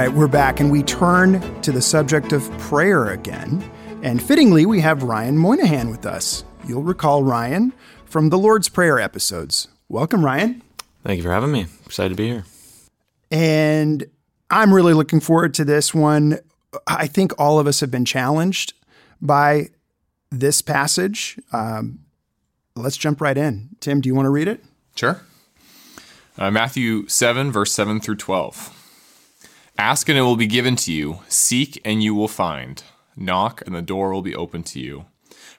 Right, we're back and we turn to the subject of prayer again. And fittingly, we have Ryan Moynihan with us. You'll recall Ryan from the Lord's Prayer episodes. Welcome, Ryan. Thank you for having me. Excited to be here. And I'm really looking forward to this one. I think all of us have been challenged by this passage. Um, let's jump right in. Tim, do you want to read it? Sure. Uh, Matthew 7, verse 7 through 12. Ask and it will be given to you. Seek and you will find. Knock and the door will be open to you.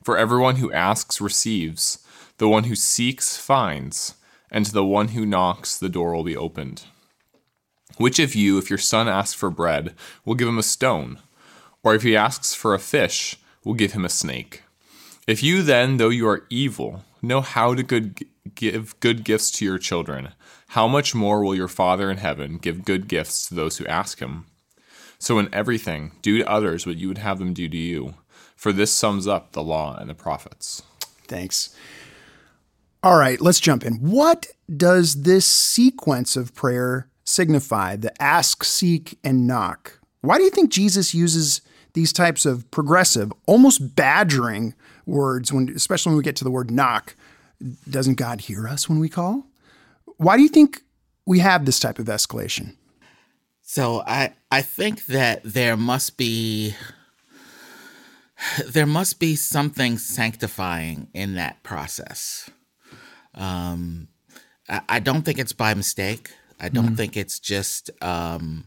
For everyone who asks receives, the one who seeks finds, and to the one who knocks the door will be opened. Which of you, if your son asks for bread, will give him a stone? Or if he asks for a fish, will give him a snake? If you then, though you are evil, know how to good, give good gifts to your children, how much more will your Father in heaven give good gifts to those who ask him? So in everything, do to others what you would have them do to you, for this sums up the law and the prophets. Thanks. All right, let's jump in. What does this sequence of prayer signify? The ask, seek, and knock. Why do you think Jesus uses these types of progressive, almost badgering words when especially when we get to the word knock? Doesn't God hear us when we call? Why do you think we have this type of escalation? So I I think that there must be there must be something sanctifying in that process. Um, I, I don't think it's by mistake. I don't mm think it's just um,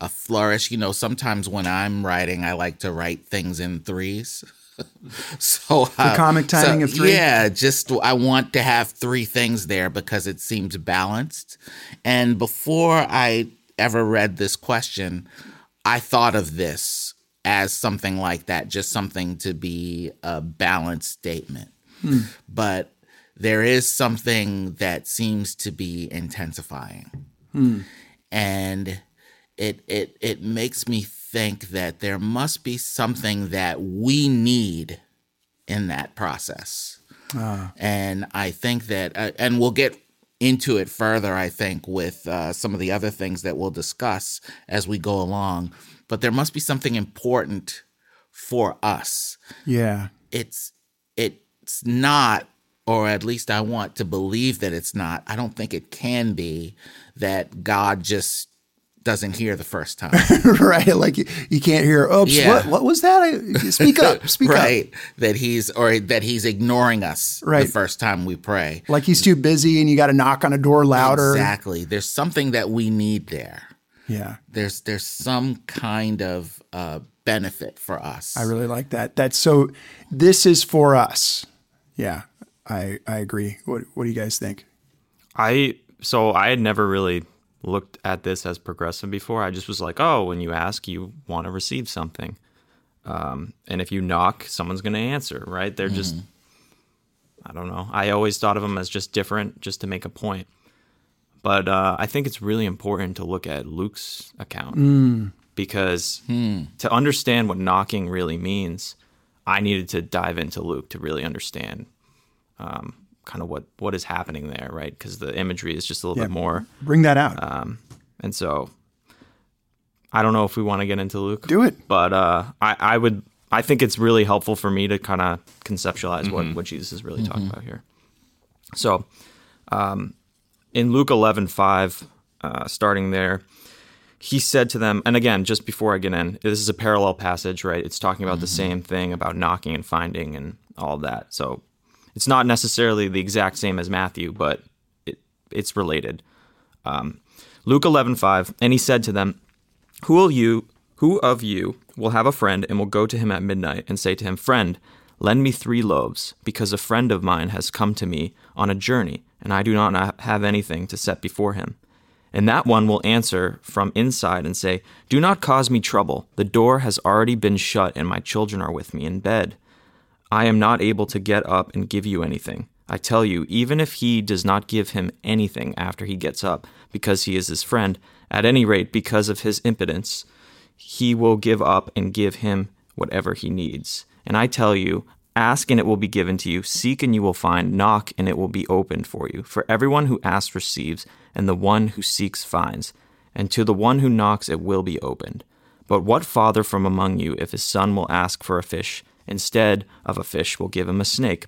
a flourish. You know, sometimes when I'm writing, I like to write things in threes. so the uh, comic timing so, of three. Yeah, just I want to have three things there because it seems balanced. And before I ever read this question, I thought of this as something like that, just something to be a balanced statement. Hmm. But there is something that seems to be intensifying. Hmm. And it it it makes me think that there must be something that we need in that process. Uh. And I think that, uh, and we'll get into it further, I think, with uh, some of the other things that we'll discuss as we go along. But there must be something important for us. Yeah. It's it's not or at least I want to believe that it's not. I don't think it can be that God just doesn't hear the first time. right. Like you, you can't hear, oops, yeah. what, what was that? I, speak up, speak right. up. Right. That he's, or that he's ignoring us right. the first time we pray. Like he's too busy and you got to knock on a door louder. Exactly. There's something that we need there. Yeah. There's, there's some kind of uh, benefit for us. I really like that. That's so, this is for us. Yeah. I, I agree. What, what do you guys think? I, so I had never really looked at this as progressive before. I just was like, oh, when you ask, you want to receive something. Um, and if you knock, someone's going to answer, right? They're mm-hmm. just, I don't know. I always thought of them as just different, just to make a point. But uh, I think it's really important to look at Luke's account mm. because mm. to understand what knocking really means, I needed to dive into Luke to really understand um, kind of what what is happening there, right? Because the imagery is just a little yeah, bit more. Bring that out. Um, and so, I don't know if we want to get into Luke. Do it. But uh, I I would I think it's really helpful for me to kind of conceptualize mm-hmm. what what Jesus is really mm-hmm. talking about here. So, um, in Luke eleven five, uh, starting there. He said to them, and again, just before I get in, this is a parallel passage, right? It's talking about mm-hmm. the same thing about knocking and finding and all that. So it's not necessarily the exact same as Matthew, but it, it's related. Um, Luke eleven five, and he said to them, "Who will you? Who of you will have a friend and will go to him at midnight and say to him, Friend, lend me three loaves, because a friend of mine has come to me on a journey, and I do not have anything to set before him." And that one will answer from inside and say, Do not cause me trouble. The door has already been shut, and my children are with me in bed. I am not able to get up and give you anything. I tell you, even if he does not give him anything after he gets up, because he is his friend, at any rate, because of his impudence, he will give up and give him whatever he needs. And I tell you, ask and it will be given to you, seek and you will find, knock and it will be opened for you. For everyone who asks receives, and the one who seeks finds, and to the one who knocks it will be opened. But what father from among you, if his son will ask for a fish, instead of a fish, will give him a snake?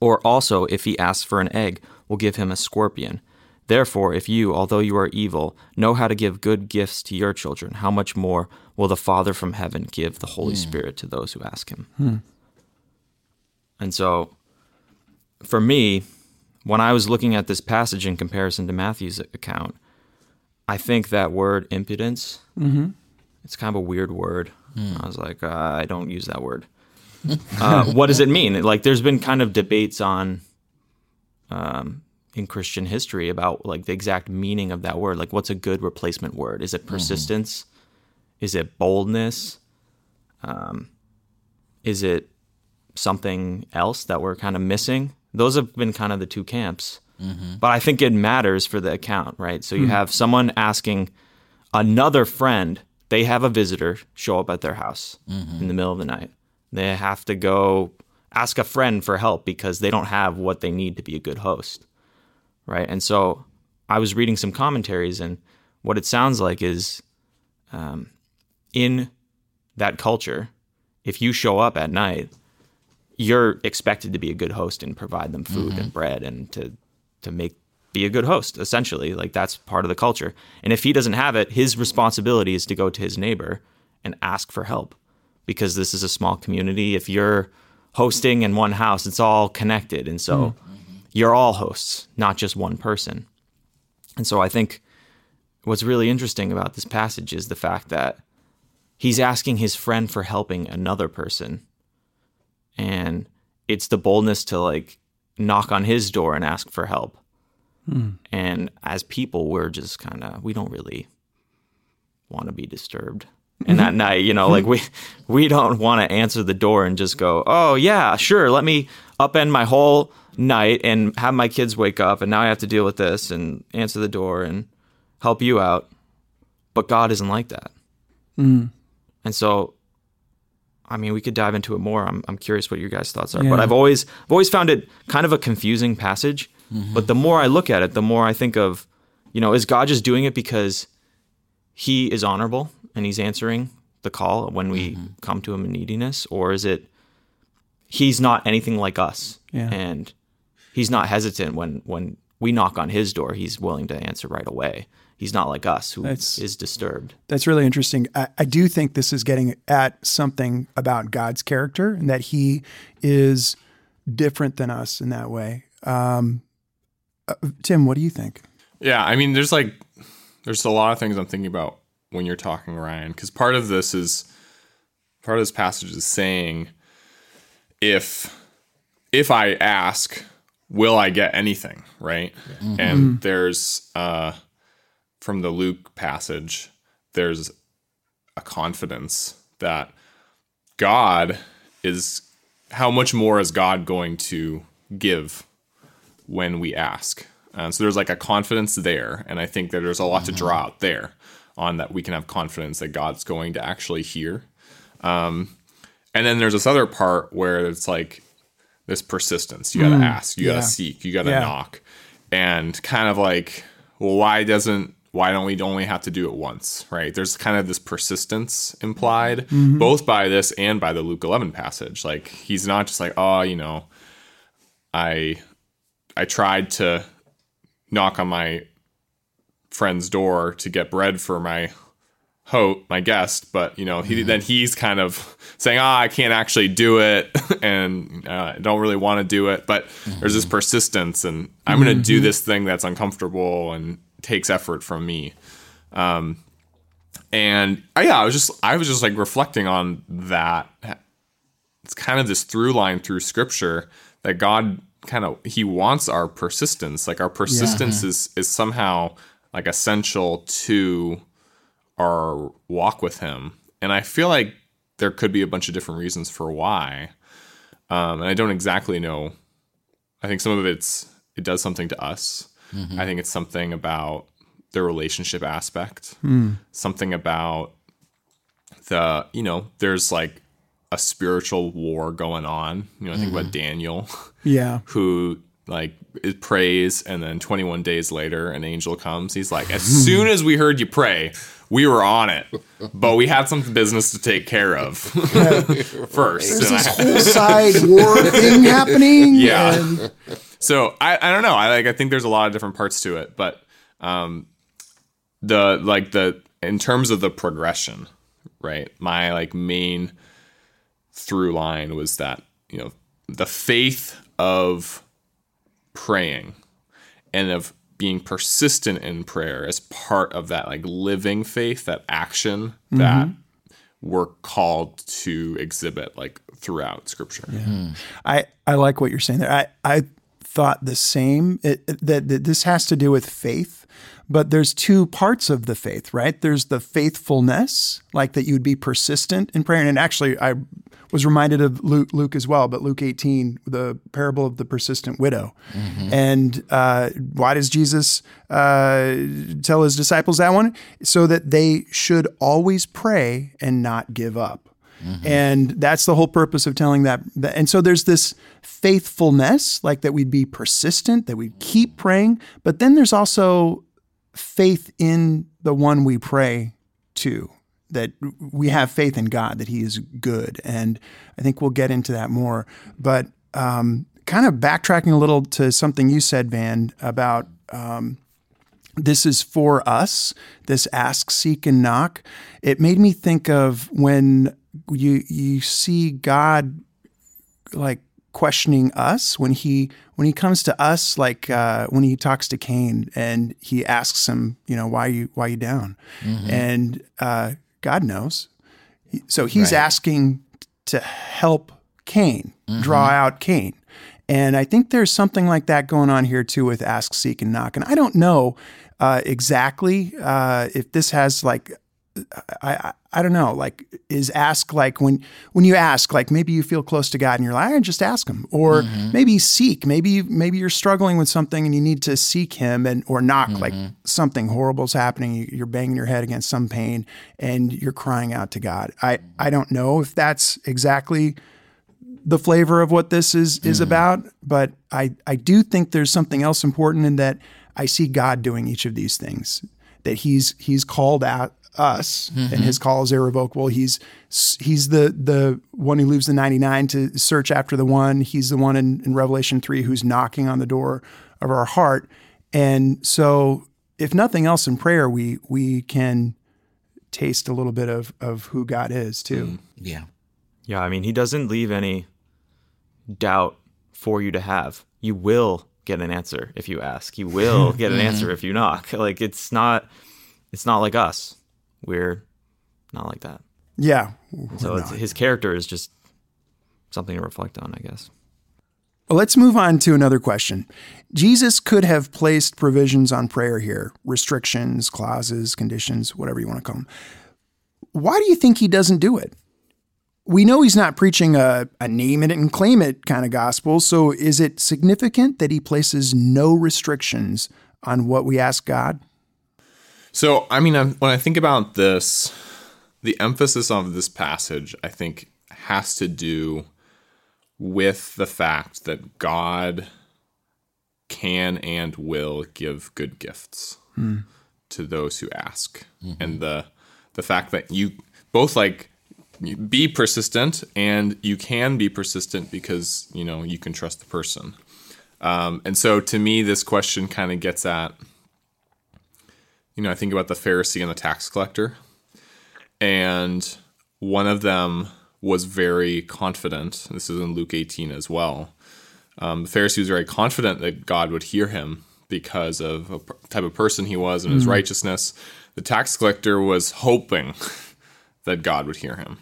Or also, if he asks for an egg, will give him a scorpion? Therefore, if you, although you are evil, know how to give good gifts to your children, how much more will the Father from heaven give the Holy hmm. Spirit to those who ask him? Hmm. And so, for me, when I was looking at this passage in comparison to Matthew's account, I think that word impudence, mm-hmm. it's kind of a weird word. Hmm. I was like, uh, I don't use that word. Uh, what does it mean? Like, there's been kind of debates on um, in Christian history about like the exact meaning of that word. Like, what's a good replacement word? Is it persistence? Is it boldness? Um, is it something else that we're kind of missing? Those have been kind of the two camps. But I think it matters for the account, right? So you have someone asking another friend, they have a visitor show up at their house in the middle of the night. They have to go ask a friend for help because they don't have what they need to be a good host, right? And so I was reading some commentaries, and what it sounds like is um, in that culture, if you show up at night, you're expected to be a good host and provide them food and bread and to to make be a good host essentially. Like that's part of the culture. And if he doesn't have it his responsibility is to go to his neighbor and ask for help because this is a small community. If you're hosting in one house it's all connected. And so mm-hmm. you're all hosts not just one person. And so i think what's really interesting about this passage is the fact that he's asking his friend for helping another person. And it's the boldness to like knock on his door and ask for help. Hmm. And as people we're just kind of we don't really want to be disturbed and that mm-hmm. night you know like mm-hmm. we we don't want to answer the door and just go oh yeah sure let me upend my whole night and have my kids wake up and now i have to deal with this and answer the door and help you out. But god isn't like that. Mm. And so I mean, we could dive into it more. I'm, I'm curious what your guys' thoughts are. But I've always I've always found it kind of a confusing passage. Mm-hmm. But the more I look at it, the more I think of, you know, is God just doing it because He is honorable and He's answering the call when we come to Him in neediness, or is it He's not anything like us, Yeah. and He's not hesitant when when we knock on His door. He's willing to answer right away. He's not like us, who is That's- disturbed. That's really interesting. I, I do think this is getting at something about God's character and that He is different than us in that way. Um, uh, Tim, what do you think? Yeah, I mean, there's like, there's a lot of things I'm thinking about when you're talking, Ryan, because part of this is, part of this passage is saying, if, if I ask, will I get anything, right? And there's, uh, from the Luke passage, there's a confidence that God is, how much more is God going to give when we ask. Uh, so there's like a confidence there, and I think that there's a lot to draw out there on that we can have confidence that God's going to actually hear. Um, and then there's this other part where it's like this persistence. You got to ask, you got to seek, you got to Yeah. knock, and kind of like, well, why doesn't why don't we only have to do it once, right? There's kind of this persistence implied, both by this and by the Luke 11 passage. Like he's not just like, oh, you know, I I tried to knock on my friend's door to get bread for my hope, my guest, but you know, he then he's kind of saying, "Ah, I can't actually do it, and uh, I don't really want to do it." But there's this persistence, and I'm going to do this thing that's uncomfortable and takes effort from me. Um, and uh, yeah, I was just I was just like reflecting on that it's kind of this through line through scripture that God kind of he wants our persistence. Like our persistence is is somehow like essential to our walk with him. And I feel like there could be a bunch of different reasons for why. Um, and I don't exactly know. I think some of it's it does something to us. I think it's something about the relationship aspect, something about the you know there's like a spiritual war going on. You know, I think about Daniel, Yeah. who like prays, and then 21 days later, an angel comes. He's like, as soon as we heard you pray, we were on it, but we had some business to take care of first. There's And this I- whole side war thing happening. Yeah. and- so I, I don't know. I like I think there's a lot of different parts to it, but um the like the in terms of the progression, right? My like main through line was that, you know, the faith of praying and of being persistent in prayer as part of that like living faith, that action mm-hmm. that we're called to exhibit like throughout scripture. I, I like what you're saying there. I, I thought the same it, it- that, that this has to do with faith, but there's two parts of the faith, right? There's the faithfulness, like that you would be persistent in prayer. And actually, I was reminded of Luke, Luke as well, but Luke 18, the parable of the persistent widow. And uh, why does Jesus uh, tell his disciples that one? So that they should always pray and not give up. And that's the whole purpose of telling that. And so there's this faithfulness, like that we'd be persistent, that we'd keep praying. But then there's also faith in the one we pray to, that we have faith in God, that He is good. And I think we'll get into that more. But um, kind of backtracking a little to something you said, Van, about this is for us this ask seek and knock it made me think of when you you see god like questioning us when he when he comes to us like uh, when he talks to cain and he asks him you know why you why you down? And uh, god knows. So he's asking to help cain draw out cain. And I think there's something like that going on here too with ask, seek, and knock. And I don't know uh, exactly uh, if this has like, I, I I don't know, like is ask like when when you ask like maybe you feel close to God and you're like I just ask Him, or mm-hmm. maybe seek, maybe maybe you're struggling with something and you need to seek Him, and or knock like mm-hmm. something horrible's happening, you- you're banging your head against some pain and you're crying out to God. I mm-hmm. I don't know if that's exactly the flavor of what this is is about, but I I do think there's something else important in that I see God doing each of these things. That he's he's called out us and his call is irrevocable. He's he's the the one who leaves the 99 to search after the one. He's the one in, in Revelation 3 who's knocking on the door of our heart. And so if nothing else in prayer we we can taste a little bit of of who God is too. Mm, yeah. Yeah, I mean, he doesn't leave any doubt for you to have. You will get an answer if you ask. You will get an mm. answer if you knock. Like it's not it's not like us. We're not like that. Yeah. So it's, his character is just something to reflect on, I guess. Well, Let's move on to another question. Jesus could have placed provisions on prayer here, restrictions, clauses, conditions, whatever you want to call them. Why do you think he doesn't do it? We know he's not preaching a, a name it and claim it kind of gospel. So is it significant that he places no restrictions on what we ask God? So, I mean, I'm, when I think about this, the emphasis of this passage, I think, has to do with the fact that God can and will give good gifts to those who ask, and the the fact that you both like be persistent and you can be persistent because you know you can trust the person. Um, and so, to me, this question kind of gets at you know, I think about the Pharisee and the tax collector. And one of them was very confident. This is in Luke 18 as well. Um, the Pharisee was very confident that God would hear him because of a type of person he was and his righteousness. The tax collector was hoping that God would hear him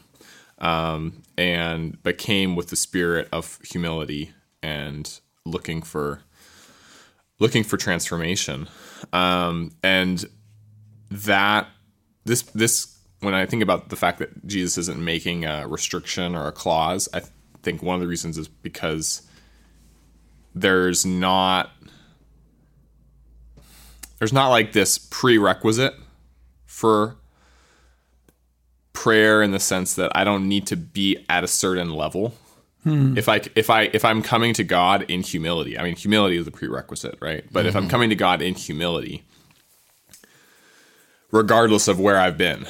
um, and but came with the spirit of humility and looking for looking for transformation. Um, and that this this when I think about the fact that Jesus isn't making a restriction or a clause, I think one of the reasons is because there's not there's not like this prerequisite for prayer in the sense that I don't need to be at a certain level. Hmm. If I if I if I'm coming to God in humility, I mean humility is the prerequisite, right? But if I'm mm-hmm. coming to God in humility, regardless of where I've been,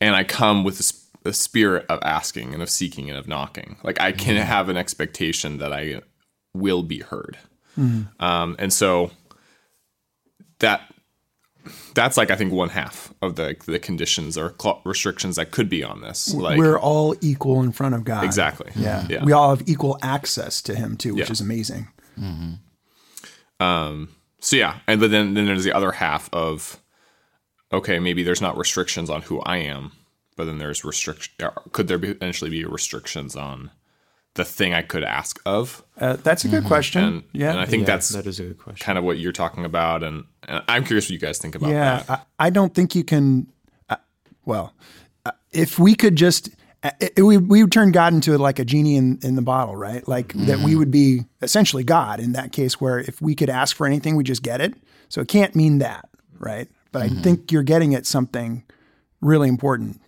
and I come with a spirit of asking and of seeking and of knocking, like I can have an expectation that I will be heard, um, and so that that's like I think one half of the the conditions or restrictions that could be on this. Like We're all equal in front of God. exactly, Yeah. yeah. We all have equal access to him too, which Yeah. is amazing. Um. so yeah, and but then then there's the other half of okay, maybe there's not restrictions on who I am, but then there's restriction. Could there be eventually be restrictions on the thing I could ask of? Uh, that's a good question. And yeah. and I think Yeah, that's that is a good question. kind of what you're talking about, and, and I'm curious what you guys think about yeah. that. I, I don't think you can. Uh, well, uh, if we could just. uh, It, we, we would turn God into like a genie in, in the bottle, right? Like that we would be essentially God in that case, where if we could ask for anything, we just get it. So it can't mean that, right? But I mm-hmm. think you're getting at something really important.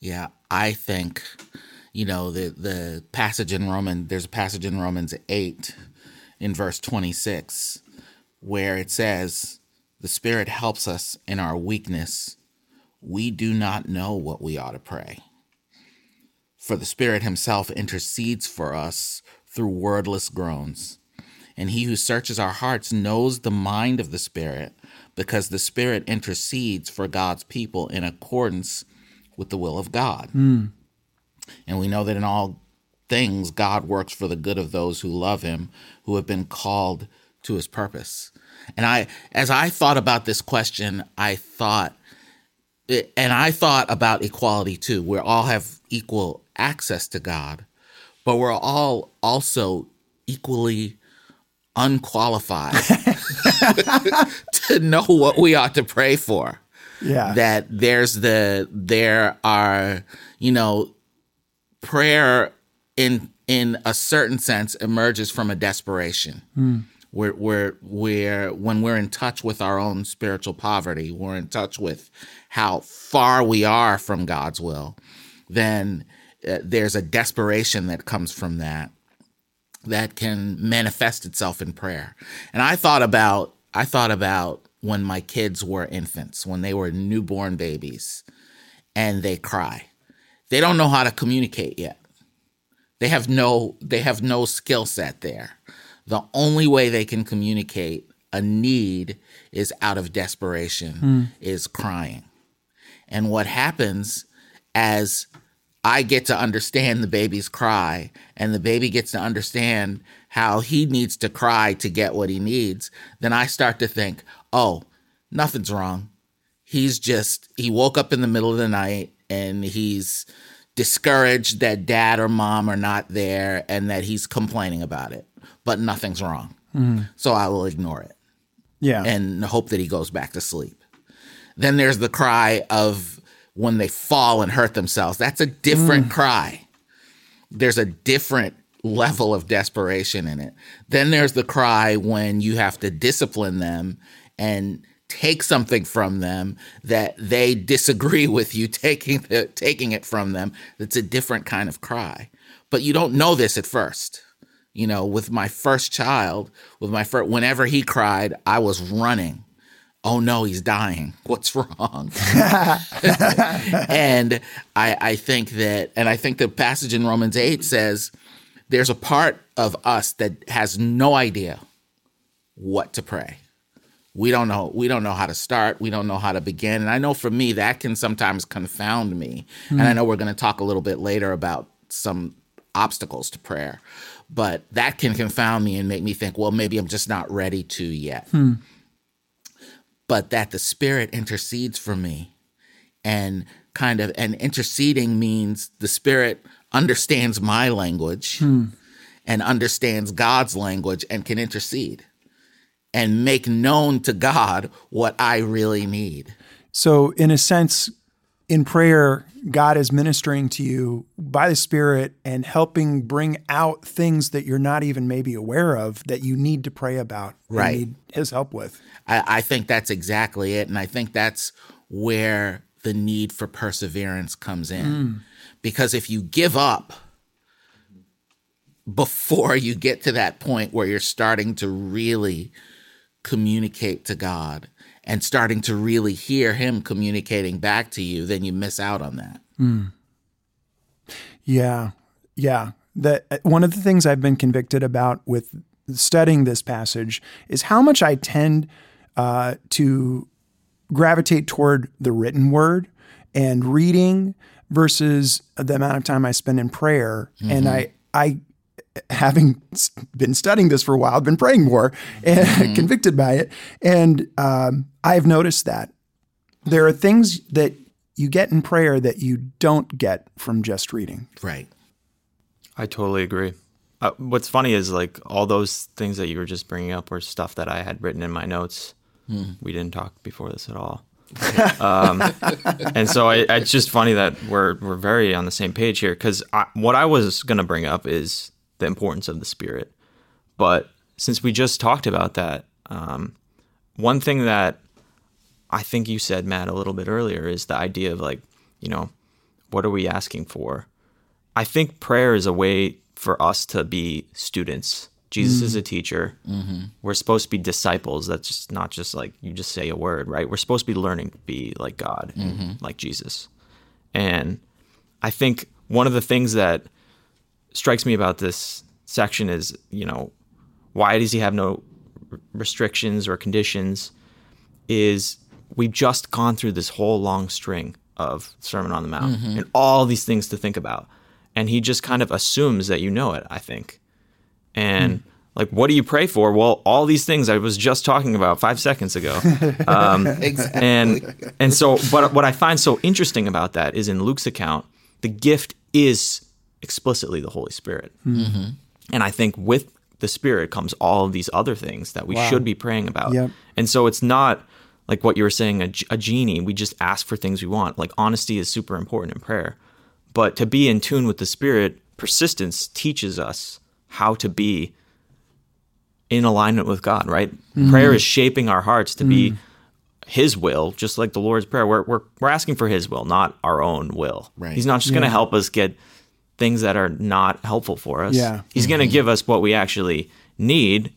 Yeah, I think, you know, the the passage in Roman there's a passage in Romans 8 in verse 26 where it says, "The Spirit helps us in our weakness. We do not know what we ought to pray. For the Spirit himself intercedes for us through wordless groans." And he who searches our hearts knows the mind of the Spirit, because the Spirit intercedes for God's people in accordance with the will of God. Hmm. And we know that in all things, God works for the good of those who love him, who have been called to his purpose. And I, as I thought about this question, I thought, and I thought about equality too. We all have equal access to God, but we're all also equally unqualified to know what we ought to pray for Yeah. that there's the there are you know prayer in in a certain sense emerges from a desperation where we're, when we're in touch with our own spiritual poverty we're in touch with how far we are from God's will then uh, there's a desperation that comes from that that can manifest itself in prayer. And I thought about I thought about when my kids were infants, when they were newborn babies and they cry. They don't know how to communicate yet. They have no they have no skill set there. The only way they can communicate a need is out of desperation, hmm. is crying. And what happens as I get to understand the baby's cry, and the baby gets to understand how he needs to cry to get what he needs, then I start to think, oh, nothing's wrong. He's just, he woke up in the middle of the night and he's discouraged that dad or mom are not there and that he's complaining about it, but nothing's wrong. Mm-hmm. So I will ignore it yeah. and hope that he goes back to sleep. Then there's the cry of when they fall and hurt themselves. That's a different mm. cry. There's a different level of desperation in it. Then there's the cry when you have to discipline them and take something from them that they disagree with you taking the, taking it from them. It's a different kind of cry. But you don't know this at first. You know, with my first child, with my first whenever he cried, I was running oh no, he's dying. What's wrong? and I, I think that, and I think the passage in Romans 8 says there's a part of us that has no idea what to pray. We don't know. We don't know how to start. We don't know how to begin. And I know for me, that can sometimes confound me. And I hmm. know we're going to talk a little bit later about some obstacles to prayer, but that can confound me and make me think, well, maybe I'm just not ready to yet hmm. but that the spirit intercedes for me and kind of and interceding means the spirit understands my language hmm. and understands God's language and can intercede and make known to God what I really need. So, in a sense, in prayer, God is ministering to you by the Spirit and helping bring out things that you're not even maybe aware of that you need to pray about, Right. Need His help with. I, I think that's exactly it. And I think that's where the need for perseverance comes in. Hmm. Because if you give up before you get to that point where you're starting to really communicate to God and starting to really hear Him communicating back to you, then you miss out on that. Yeah, yeah. That uh, one of the things I've been convicted about with studying this passage is how much I tend uh, to gravitate toward the written word and reading versus the amount of time I spend in prayer. And I, I, having been studying this for a while, I've been praying more and convicted by it. And um, I've noticed that there are things that you get in prayer that you don't get from just reading. Right. I totally agree. Uh, what's funny is like all those things that you were just bringing up were stuff that I had written in my notes. We didn't talk before this at all. um, and so I, it's just funny that we're we're very on the same page here because what I was going to bring up is the importance of the spirit. But since we just talked about that, um, one thing that I think you said, Matt, a little bit earlier is the idea of like, you know, what are we asking for? I think prayer is a way for us to be students. Jesus is mm-hmm. a teacher. Mm-hmm. We're supposed to be disciples. That's just not just like you just say a word, right? We're supposed to be learning to be like God, mm-hmm. like Jesus. And I think one of the things that strikes me about this section is, you know, why does he have no restrictions or conditions? Is we've just gone through this whole long string of Sermon on the Mount and all these things to think about. And he just kind of assumes that you know it, I think. And hmm. like, what do you pray for? Well, all these things I was just talking about five seconds ago. Um, exactly. and and so but what i find so interesting about that is in luke's account the gift is explicitly the holy spirit hmm. and i think with the spirit comes all of these other things that we should be praying about Yep. and so it's not like what you were saying a genie we just ask for things we want like honesty is super important in prayer but to be in tune with the spirit persistence teaches us how to be in alignment with God, right? Mm-hmm. Prayer is shaping our hearts to be mm-hmm. His will, just like the Lord's Prayer. We're, we're, we're asking for His will, not our own will. Right. He's not just going to help us get things that are not helpful for us. Yeah. He's going to mm-hmm. give us what we actually need.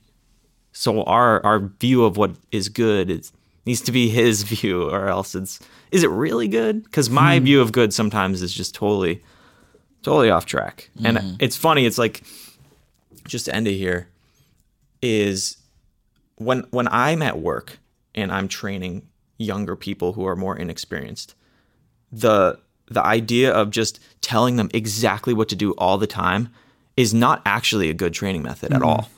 So our our view of what is good is, needs to be His view, or else it's is it really good? Because my view of good sometimes is just totally totally off track. And it's funny. It's like just to end it here is when when I'm at work and I'm training younger people who are more inexperienced, the the idea of just telling them exactly what to do all the time is not actually a good training method at mm-hmm. all.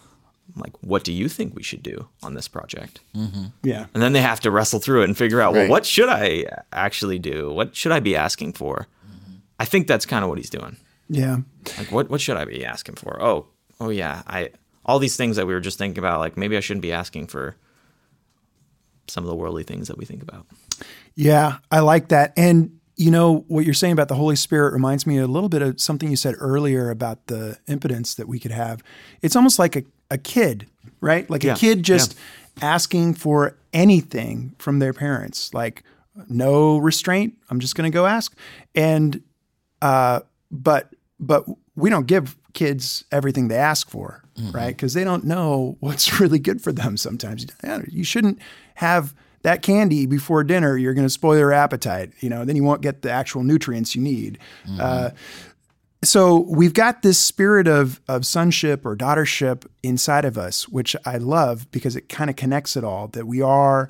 Like, what do you think we should do on this project? Mm-hmm. Yeah. And then they have to wrestle through it and figure out, well, what should I actually do? What should I be asking for? Mm-hmm. I think that's kind of what he's doing. Yeah. Like, what what should I be asking for? Oh, oh yeah, I all these things that we were just thinking about. Like, maybe I shouldn't be asking for some of the worldly things that we think about. Yeah, I like that. And you know what you're saying about the Holy Spirit reminds me a little bit of something you said earlier about the impudence that we could have. It's almost like a, a kid, right? Like Yeah, a kid just asking for anything from their parents, like no restraint. I'm just going to go ask. And uh, but but we don't give kids everything they ask for, right? Because they don't know what's really good for them. Sometimes you shouldn't have that candy before dinner. You're going to spoil their appetite. You know, then you won't get the actual nutrients you need. Uh, so we've got this spirit of of sonship or daughtership inside of us, which I love because it kind of connects it all. That we are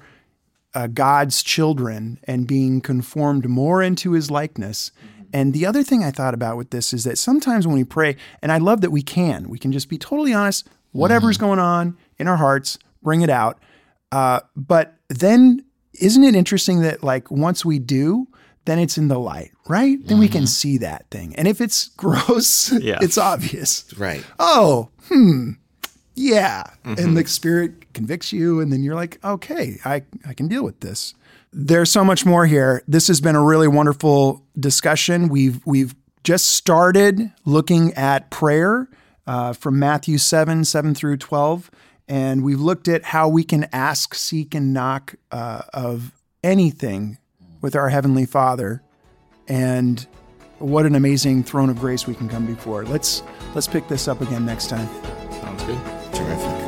uh, God's children and being conformed more into His likeness. And the other thing I thought about with this is that sometimes when we pray, and I love that we can, we can just be totally honest, whatever's going on in our hearts, bring it out. Uh, but then, isn't it interesting that like once we do, then it's in the light, right? Then we can see that thing. And if it's gross, Yeah. it's obvious. Right. Oh, hmm, yeah. And the spirit convicts you, and then you're like, okay, I, I can deal with this. There's so much more here. This has been a really wonderful discussion. We've we've just started looking at prayer uh, from Matthew 7, 7 through 12. And we've looked at how we can ask, seek, and knock uh, of anything with our Heavenly Father. And what an amazing throne of grace we can come before. Let's let's pick this up again next time. Sounds good. Terrific.